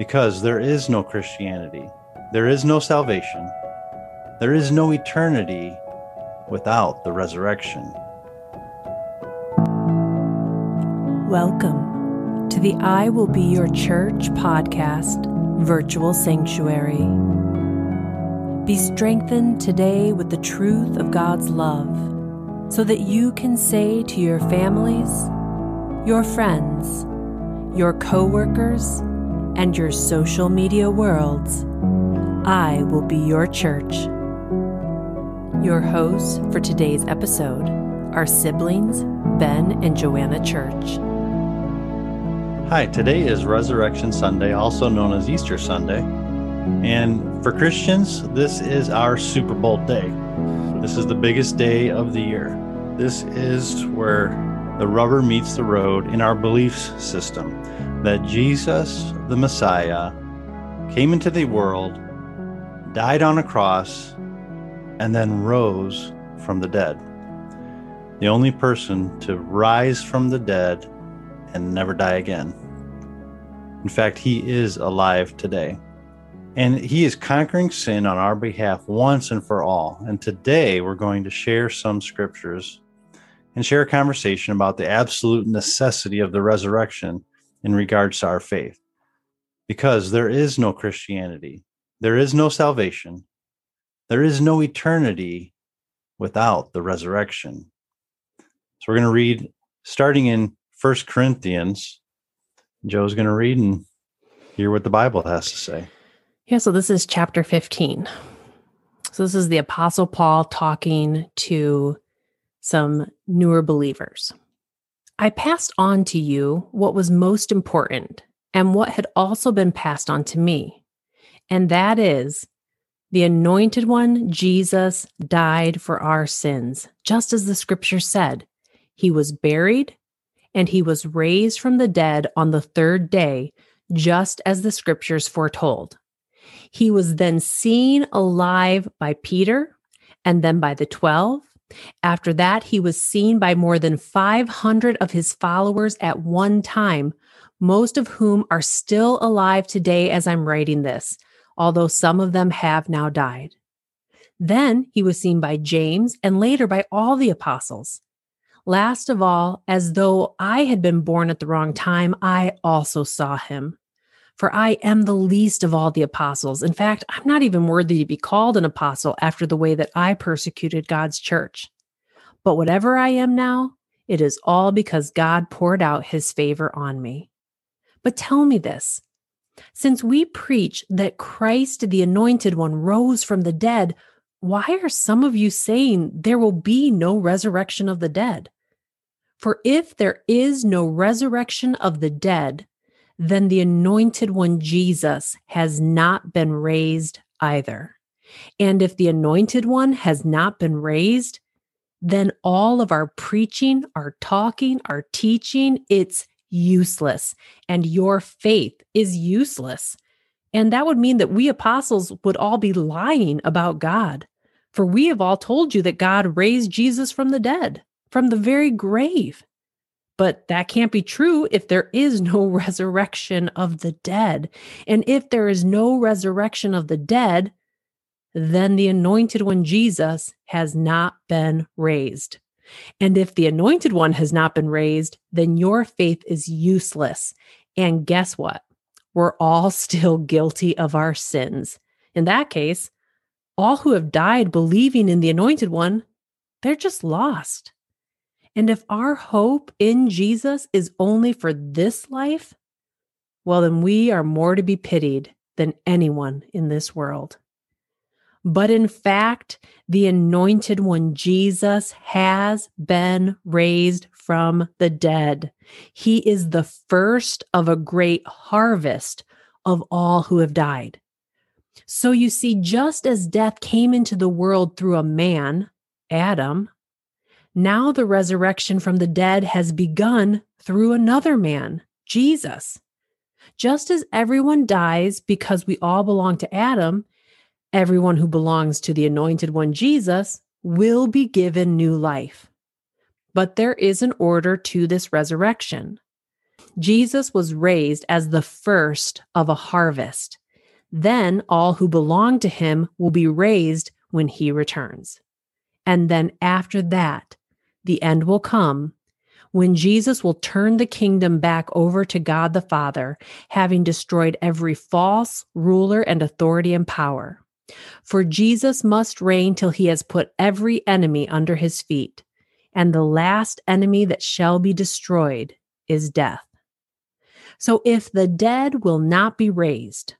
Because there is no Christianity, there is no salvation, there is no eternity without the resurrection. Welcome to the I Will Be Your Church podcast virtual sanctuary. Be strengthened today with the truth of God's love so that you can say to your families, your friends, your coworkers, and your social media worlds, I will be your church. Your hosts for today's episode are siblings Ben and Joanna Church. Hi, today is Resurrection Sunday, also known as Easter Sunday. And for Christians, this is our Super Bowl day. This is the biggest day of the year. This is where the rubber meets the road in our belief system that Jesus, the Messiah, came into the world, died on a cross, and then rose from the dead. The only person to rise from the dead and never die again. In fact, he is alive today. And he is conquering sin on our behalf once and for all. And today we're going to share some scriptures and share a conversation about the absolute necessity of the resurrection in regards to our faith. Because there is no Christianity, there is no salvation, there is no eternity without the resurrection. So we're going to read starting in First Corinthians. Joe's going to read and hear what the Bible has to say. Yeah, so this is chapter 15. So this is the Apostle Paul talking to some newer believers. I passed on to you what was most important and what had also been passed on to me. And that is the anointed one, Jesus, died for our sins, just as the scripture said. He was buried and he was raised from the dead on the third day, just as the scriptures foretold. He was then seen alive by Peter and then by the 12 after that, he was seen by more than 500 of his followers at one time, most of whom are still alive today as I'm writing this, although some of them have now died. Then he was seen by James and later by all the apostles. Last of all, as though I had been born at the wrong time, I also saw him. For I am the least of all the apostles. In fact, I'm not even worthy to be called an apostle after the way that I persecuted God's church. But whatever I am now, it is all because God poured out his favor on me. But tell me this since we preach that Christ, the anointed one, rose from the dead, why are some of you saying there will be no resurrection of the dead? For if there is no resurrection of the dead, then the anointed one, Jesus, has not been raised either. And if the anointed one has not been raised, then all of our preaching, our talking, our teaching, it's useless. And your faith is useless. And that would mean that we apostles would all be lying about God. For we have all told you that God raised Jesus from the dead, from the very grave. But that can't be true if there is no resurrection of the dead. And if there is no resurrection of the dead, then the anointed one, Jesus, has not been raised. And if the anointed one has not been raised, then your faith is useless. And guess what? We're all still guilty of our sins. In that case, all who have died believing in the anointed one, they're just lost. And if our hope in Jesus is only for this life, well, then we are more to be pitied than anyone in this world. But in fact, the anointed one, Jesus, has been raised from the dead. He is the first of a great harvest of all who have died. So you see, just as death came into the world through a man, Adam, now the resurrection from the dead has begun through another man, Jesus. Just as everyone dies because we all belong to Adam, everyone who belongs to the anointed one, Jesus, will be given new life. But there is an order to this resurrection. Jesus was raised as the first of a harvest. Then all who belong to him will be raised when he returns. And then after that, the end will come when Jesus will turn the kingdom back over to God the Father, having destroyed every false ruler and authority and power. For Jesus must reign till he has put every enemy under his feet, and the last enemy that shall be destroyed is death. So if the dead will not be raised,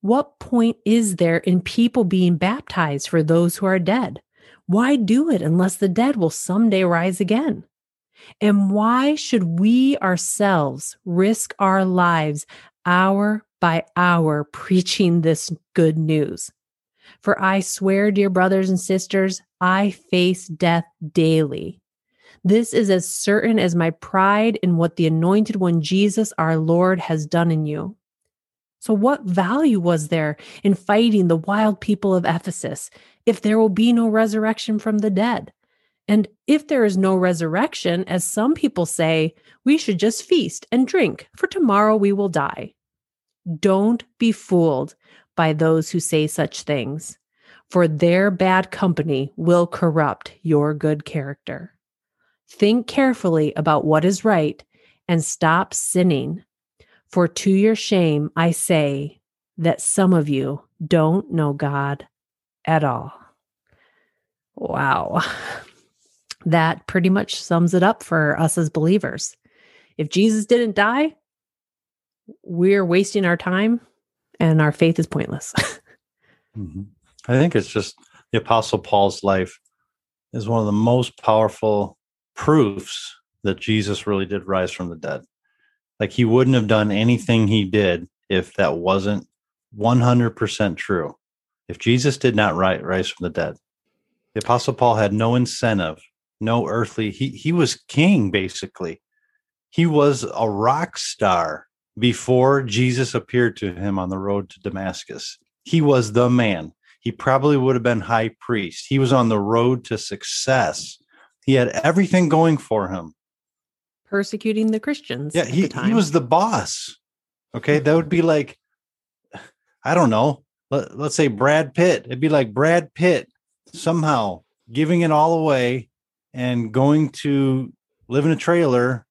what point is there in people being baptized for those who are dead? Why do it unless the dead will someday rise again? And why should we ourselves risk our lives hour by hour preaching this good news? For I swear, dear brothers and sisters, I face death daily. This is as certain as my pride in what the anointed one Jesus our Lord has done in you. So, what value was there in fighting the wild people of Ephesus if there will be no resurrection from the dead? And if there is no resurrection, as some people say, we should just feast and drink, for tomorrow we will die. Don't be fooled by those who say such things, for their bad company will corrupt your good character. Think carefully about what is right and stop sinning. For to your shame, I say that some of you don't know God at all. Wow. That pretty much sums it up for us as believers. If Jesus didn't die, we're wasting our time and our faith is pointless. mm-hmm. I think it's just the Apostle Paul's life is one of the most powerful proofs that Jesus really did rise from the dead. Like he wouldn't have done anything he did if that wasn't 100% true. If Jesus did not rise from the dead, the Apostle Paul had no incentive, no earthly, he, he was king basically. He was a rock star before Jesus appeared to him on the road to Damascus. He was the man. He probably would have been high priest. He was on the road to success. He had everything going for him. Persecuting the Christians. Yeah, he, he was the boss. Okay. That would be like, I don't know, let, let's say Brad Pitt. It'd be like Brad Pitt somehow giving it all away and going to live in a trailer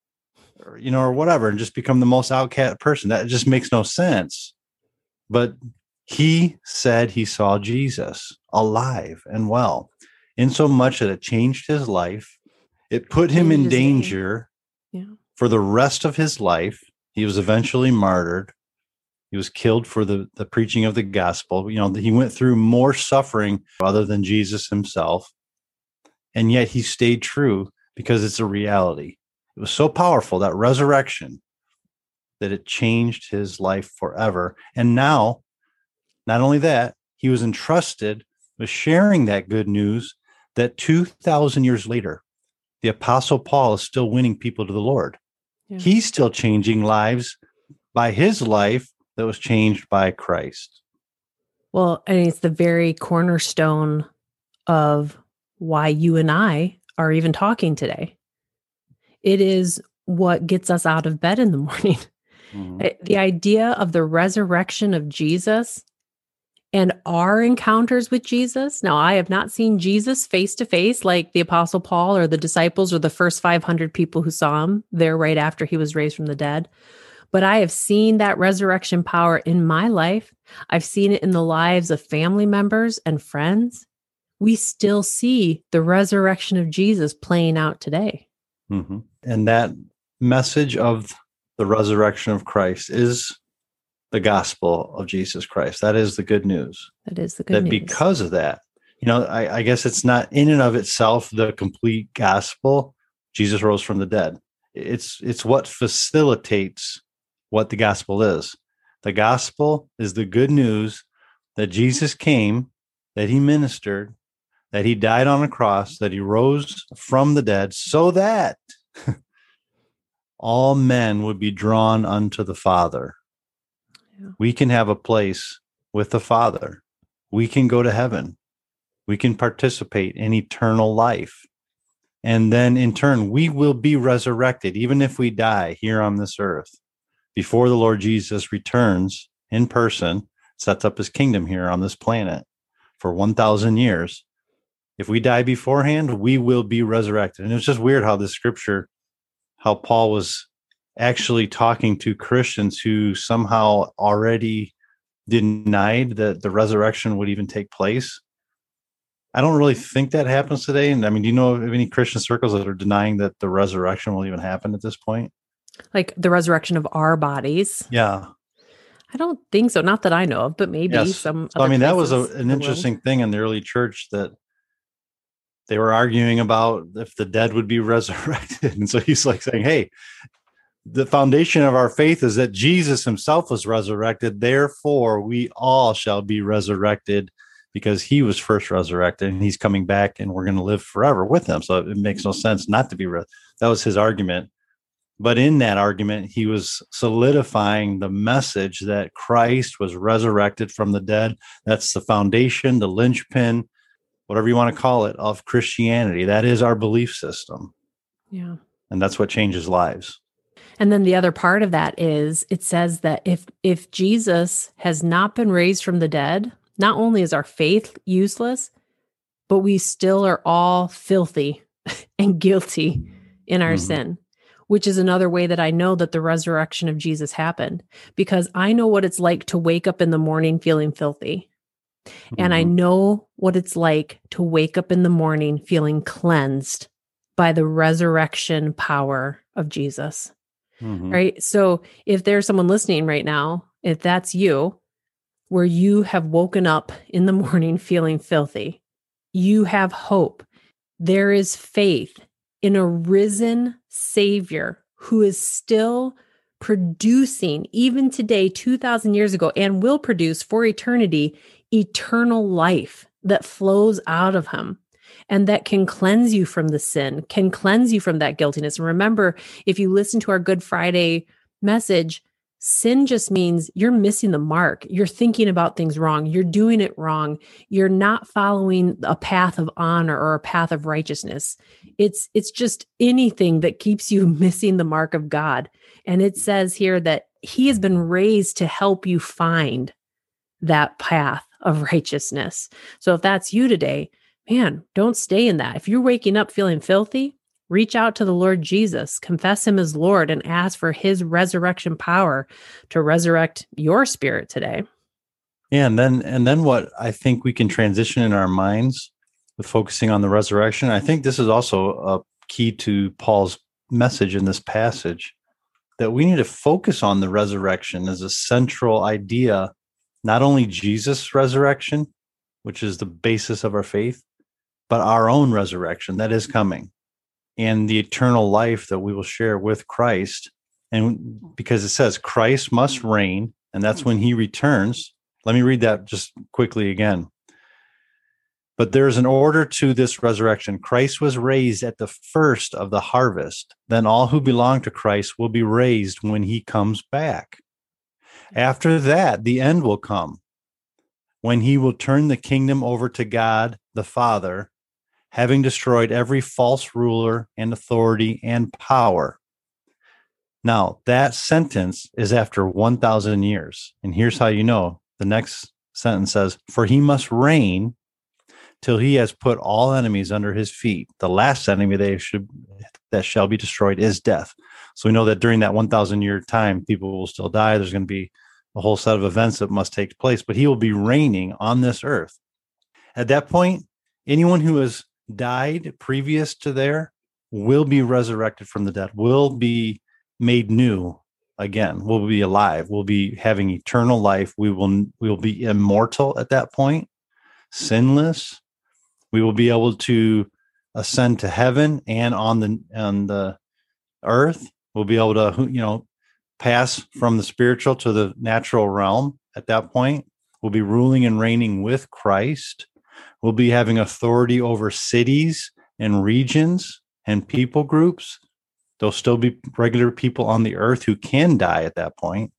or, you know, or whatever, and just become the most outcast person. That just makes no sense. But he said he saw Jesus alive and well, in so much that it changed his life. It put him in danger yeah. for the rest of his life. He was eventually martyred. He was killed for the, the preaching of the gospel. You know, he went through more suffering other than Jesus himself. And yet he stayed true because it's a reality. It was so powerful, that resurrection, that it changed his life forever. And now, not only that, he was entrusted with sharing that good news that 2,000 years later, the Apostle Paul is still winning people to the Lord. Yeah. He's still changing lives by his life that was changed by Christ. Well, and it's the very cornerstone of why you and I are even talking today. It is what gets us out of bed in the morning. Mm-hmm. The idea of the resurrection of Jesus and our encounters with Jesus. Now, I have not seen Jesus face to face like the Apostle Paul or the disciples or the first 500 people who saw him there right after he was raised from the dead. But I have seen that resurrection power in my life. I've seen it in the lives of family members and friends we still see the resurrection of Jesus playing out today. Mm-hmm. And that message of the resurrection of Christ is the gospel of Jesus Christ. That is the good news. That is the good news. that news. because of that, you know, I, I guess it's not in and of itself the complete gospel. Jesus rose from the dead. It's it's what facilitates what the gospel is. The gospel is the good news that Jesus came, that he ministered, that he died on a cross, that he rose from the dead, so that all men would be drawn unto the Father. We can have a place with the Father. We can go to heaven. We can participate in eternal life. And then in turn, we will be resurrected, even if we die here on this earth before the Lord Jesus returns in person, sets up his kingdom here on this planet for 1,000 years. If we die beforehand, we will be resurrected. And it's just weird how this scripture, how Paul was actually talking to Christians who somehow already denied that the resurrection would even take place. I don't really think that happens today. And I mean, do you know of any Christian circles that are denying that the resurrection will even happen at this point? Like the resurrection of our bodies? Yeah. I don't think so. Not that I know of, but maybe yes. some. So, I mean, that was a, an interesting world. thing in the early church that they were arguing about if the dead would be resurrected. And so he's like saying, Hey, the foundation of our faith is that Jesus himself was resurrected. Therefore, we all shall be resurrected because he was first resurrected and he's coming back and we're going to live forever with him. So it makes no sense not to be. Re- that was his argument. But in that argument, he was solidifying the message that Christ was resurrected from the dead. That's the foundation, the linchpin, whatever you want to call it, of Christianity. That is our belief system. Yeah. And that's what changes lives. And then the other part of that is it says that if if Jesus has not been raised from the dead, not only is our faith useless, but we still are all filthy and guilty in our mm-hmm. sin, which is another way that I know that the resurrection of Jesus happened because I know what it's like to wake up in the morning feeling filthy. Mm-hmm. And I mm-hmm. know what it's like to wake up in the morning feeling cleansed by the resurrection power of Jesus. Mm-hmm. Right. So if there's someone listening right now, if that's you, where you have woken up in the morning feeling filthy, you have hope. There is faith in a risen Savior who is still producing, even today, 2,000 years ago, and will produce for eternity, eternal life that flows out of him and that can cleanse you from the sin, can cleanse you from that guiltiness. And remember, if you listen to our Good Friday message, sin just means you're missing the mark. You're thinking about things wrong. You're doing it wrong. You're not following a path of honor or a path of righteousness. It's it's just anything that keeps you missing the mark of God. And it says here that he has been raised to help you find that path of righteousness. So if that's you today, man, don't stay in that. If you're waking up feeling filthy, reach out to the Lord Jesus, confess him as Lord, and ask for his resurrection power to resurrect your spirit today. Yeah, and then and then what I think we can transition in our minds with focusing on the resurrection. I think this is also a key to Paul's message in this passage that we need to focus on the resurrection as a central idea, not only Jesus' resurrection, which is the basis of our faith, but our own resurrection that is coming and the eternal life that we will share with Christ. And because it says Christ must reign, and that's when he returns. Let me read that just quickly again. But there is an order to this resurrection. Christ was raised at the first of the harvest. Then all who belong to Christ will be raised when he comes back. After that, the end will come when he will turn the kingdom over to God the Father having destroyed every false ruler and authority and power. Now, that sentence is after 1,000 years. And here's how you know the next sentence says, For he must reign till he has put all enemies under his feet. The last enemy they should, that shall be destroyed is death. So we know that during that 1,000 year time, people will still die. There's going to be a whole set of events that must take place, but he will be reigning on this earth. At that point, anyone who is died previous to there will be resurrected from the dead, will be made new again, will be alive, will be having eternal life. We will we will be immortal at that point, sinless. We will be able to ascend to heaven and on the on the earth. We'll be able to you know pass from the spiritual to the natural realm at that point. We'll be ruling and reigning with Christ We'll be having authority over cities and regions and people groups. There'll still be regular people on the earth who can die at that point.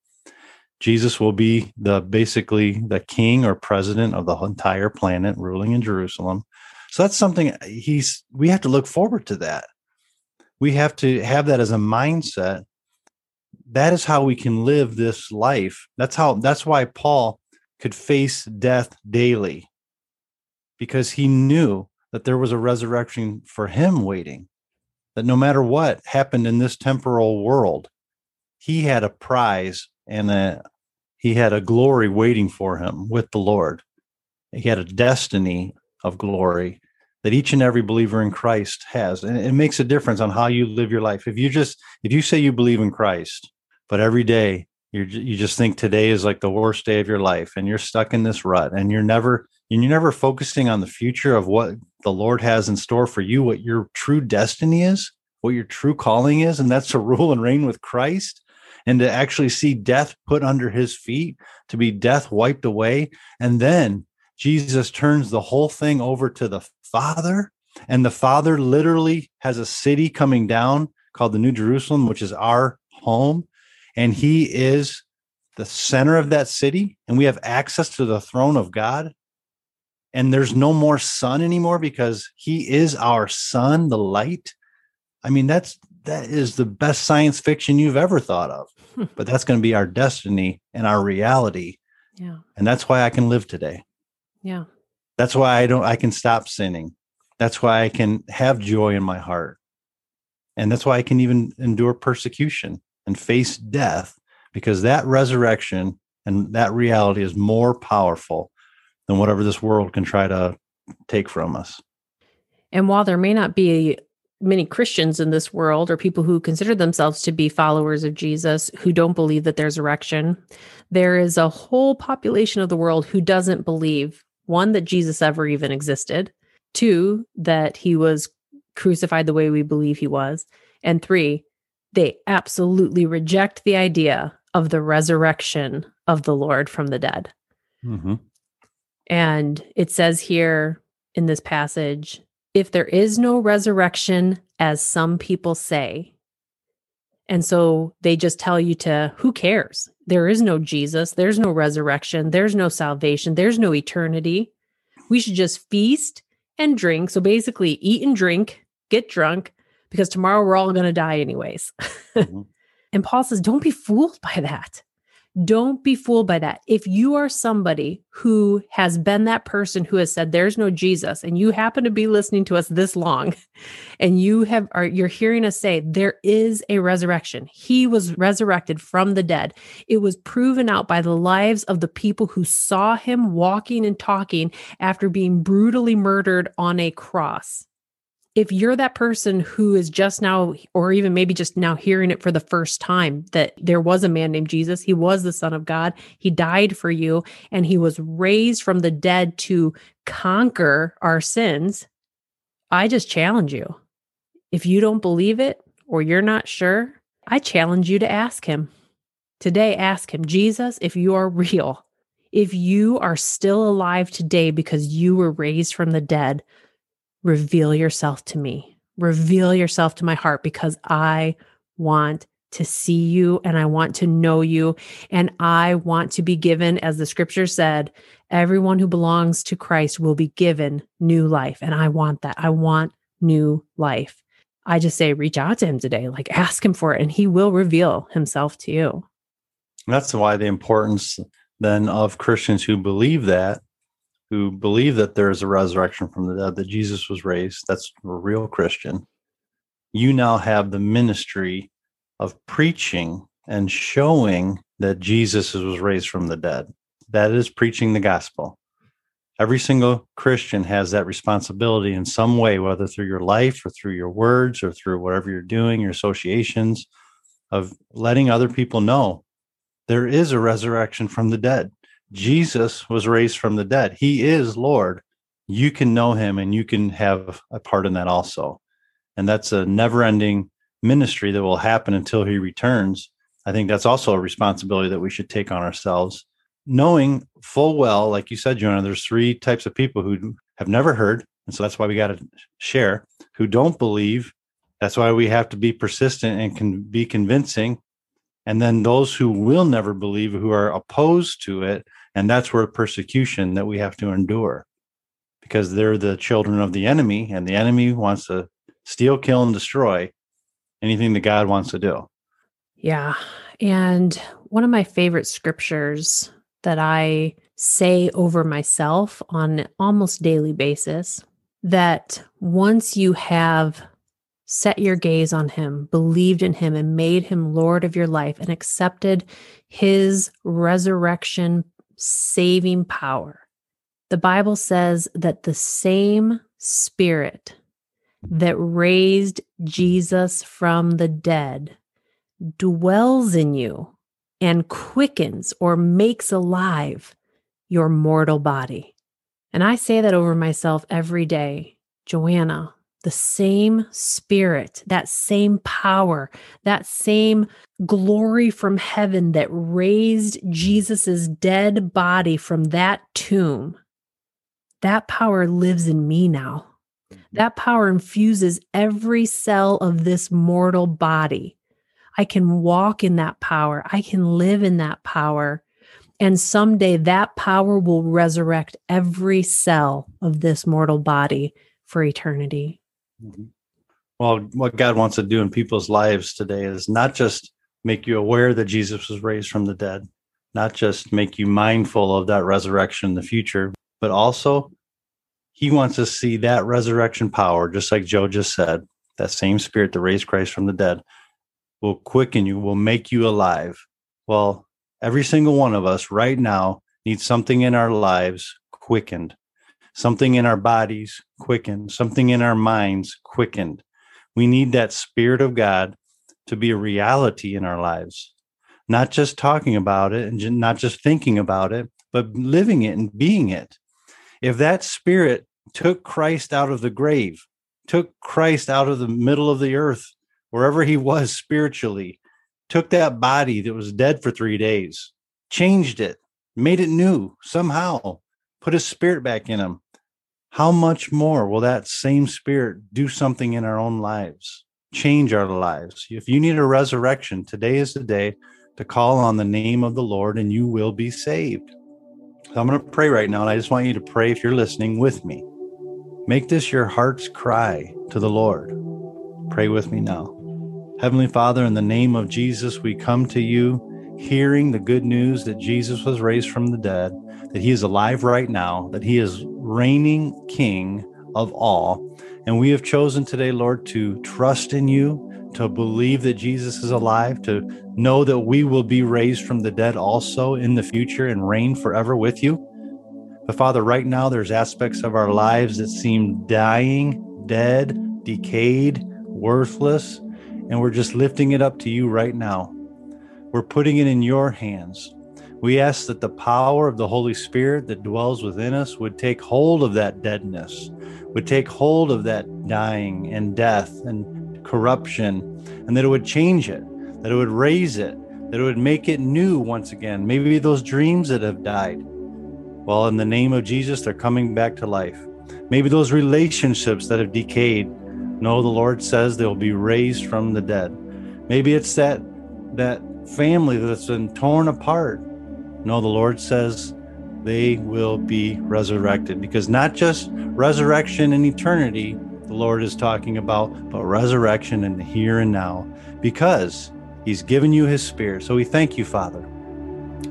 Jesus will be the basically the king or president of the entire planet ruling in Jerusalem. So that's something uh, he's we have to look forward to that. We have to have that as a mindset. That is how we can live this life. That's how that's why Paul could face death daily because he knew that there was a resurrection for him waiting. That no matter what happened in this temporal world, he had a prize and a he had a glory waiting for him with the Lord. He had a destiny of glory that each and every believer in Christ has. And it makes a difference on how you live your life. If you just if you say you believe in Christ, but every day you you just think today is like the worst day of your life and you're stuck in this rut and you're never and you're never focusing on the future of what the Lord has in store for you, what your true destiny is, what your true calling is, and that's to rule and reign with Christ and to actually see death put under his feet, to be death wiped away. And then Jesus turns the whole thing over to the Father. And the Father literally has a city coming down called the New Jerusalem, which is our home. And he is the center of that city. And we have access to the throne of God. And there's no more sun anymore because he is our sun, the light. I mean, that's that is the best science fiction you've ever thought of. Hmm. but that's going to be our destiny and our reality. Yeah. And that's why I can live today. Yeah. That's why I don't I can stop sinning. That's why I can have joy in my heart. And that's why I can even endure persecution and face death because that resurrection and that reality is more powerful than whatever this world can try to take from us. And while there may not be many Christians in this world or people who consider themselves to be followers of Jesus who don't believe that there's erection. There is a whole population of the world who doesn't believe one, that Jesus ever even existed, two, that he was crucified the way we believe he was, and three, they absolutely reject the idea of the resurrection of the Lord from the dead. Mm-hmm. And it says here in this passage if there is no resurrection, as some people say, and so they just tell you to, who cares? There is no Jesus. There's no resurrection. There's no salvation. There's no eternity. We should just feast and drink. So basically, eat and drink, get drunk, because tomorrow we're all going to die anyways. Mm-hmm. and Paul says, don't be fooled by that. Don't be fooled by that. If you are somebody who has been that person who has said there's no Jesus and you happen to be listening to us this long and you have are you're hearing us say there is a resurrection. He was resurrected from the dead. It was proven out by the lives of the people who saw him walking and talking after being brutally murdered on a cross if you're that person who is just now, or even maybe just now hearing it for the first time, that there was a man named Jesus, he was the Son of God, he died for you, and he was raised from the dead to conquer our sins, I just challenge you. If you don't believe it or you're not sure, I challenge you to ask him. Today, ask him, Jesus, if you are real, if you are still alive today because you were raised from the dead, reveal yourself to me. Reveal yourself to my heart because I want to see you and I want to know you. And I want to be given, as the scripture said, everyone who belongs to Christ will be given new life. And I want that. I want new life. I just say, reach out to him today, like ask him for it, and he will reveal himself to you. That's why the importance then of Christians who believe that who believe that there is a resurrection from the dead, that Jesus was raised, that's a real Christian, you now have the ministry of preaching and showing that Jesus was raised from the dead. That is preaching the gospel. Every single Christian has that responsibility in some way, whether through your life or through your words or through whatever you're doing, your associations, of letting other people know there is a resurrection from the dead. Jesus was raised from the dead. He is Lord. You can know him and you can have a part in that also. And that's a never ending ministry that will happen until he returns. I think that's also a responsibility that we should take on ourselves, knowing full well, like you said, Jonah, there's three types of people who have never heard. And so that's why we got to share, who don't believe. That's why we have to be persistent and can be convincing. And then those who will never believe, who are opposed to it, and that's where persecution that we have to endure because they're the children of the enemy, and the enemy wants to steal, kill, and destroy anything that God wants to do. Yeah. And one of my favorite scriptures that I say over myself on an almost daily basis that once you have set your gaze on him, believed in him, and made him Lord of your life and accepted his resurrection saving power, the Bible says that the same spirit that raised Jesus from the dead dwells in you and quickens or makes alive your mortal body. And I say that over myself every day. Joanna, the same spirit, that same power, that same glory from heaven that raised Jesus's dead body from that tomb, that power lives in me now. Mm-hmm. That power infuses every cell of this mortal body. I can walk in that power. I can live in that power. And someday that power will resurrect every cell of this mortal body for eternity. Mm-hmm. Well, what God wants to do in people's lives today is not just make you aware that Jesus was raised from the dead, not just make you mindful of that resurrection in the future, but also he wants to see that resurrection power, just like Joe just said, that same spirit that raised Christ from the dead will quicken you, will make you alive. Well, every single one of us right now needs something in our lives quickened something in our bodies quickened, something in our minds quickened. We need that Spirit of God to be a reality in our lives, not just talking about it and not just thinking about it, but living it and being it. If that Spirit took Christ out of the grave, took Christ out of the middle of the earth, wherever he was spiritually, took that body that was dead for three days, changed it, made it new somehow, put his spirit back in him, how much more will that same spirit do something in our own lives, change our lives? If you need a resurrection, today is the day to call on the name of the Lord and you will be saved. So I'm going to pray right now, and I just want you to pray if you're listening with me. Make this your heart's cry to the Lord. Pray with me now. Heavenly Father, in the name of Jesus, we come to you hearing the good news that Jesus was raised from the dead, that he is alive right now, that he is reigning king of all. And we have chosen today, Lord, to trust in you, to believe that Jesus is alive, to know that we will be raised from the dead also in the future and reign forever with you. But Father, right now there's aspects of our lives that seem dying, dead, decayed, worthless, and we're just lifting it up to you right now. We're putting it in your hands. We ask that the power of the Holy Spirit that dwells within us would take hold of that deadness, would take hold of that dying and death and corruption, and that it would change it, that it would raise it, that it would make it new once again. Maybe those dreams that have died. Well, in the name of Jesus, they're coming back to life. Maybe those relationships that have decayed. No, the Lord says they'll be raised from the dead. Maybe it's that that family that's been torn apart. No, the Lord says they will be resurrected because not just resurrection in eternity, the Lord is talking about, but resurrection in the here and now because He's given you His Spirit. So we thank you, Father,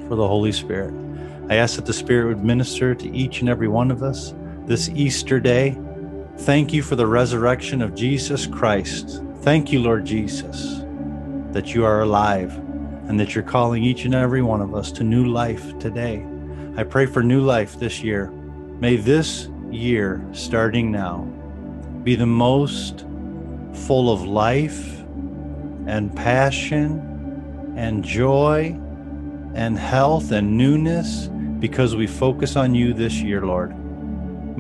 for the Holy Spirit. I ask that the Spirit would minister to each and every one of us this Easter day. Thank you for the resurrection of Jesus Christ. Thank you, Lord Jesus, that you are alive and that you're calling each and every one of us to new life today. I pray for new life this year. May this year, starting now, be the most full of life and passion and joy and health and newness because we focus on you this year, Lord.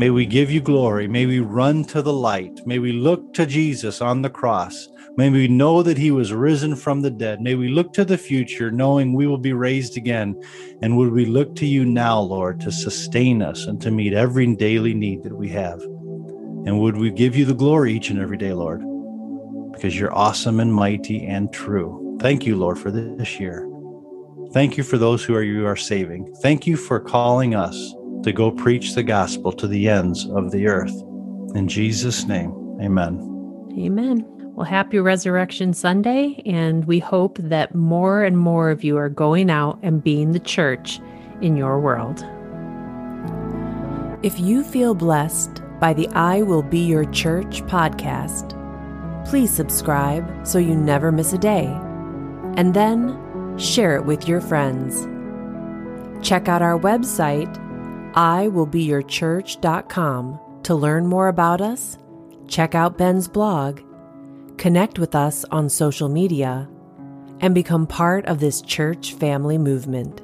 May we give you glory. May we run to the light. May we look to Jesus on the cross. May we know that he was risen from the dead. May we look to the future, knowing we will be raised again. And would we look to you now, Lord, to sustain us and to meet every daily need that we have? And would we give you the glory each and every day, Lord, because you're awesome and mighty and true. Thank you, Lord, for this year. Thank you for those who are you are saving. Thank you for calling us to go preach the gospel to the ends of the earth. In Jesus' name, amen. Amen. Well, happy Resurrection Sunday, and we hope that more and more of you are going out and being the church in your world. If you feel blessed by the I Will Be Your Church podcast, please subscribe so you never miss a day, and then share it with your friends. Check out our website, iwillbeyourchurch.com, to learn more about us, check out Ben's blog, connect with us on social media, and become part of this church family movement.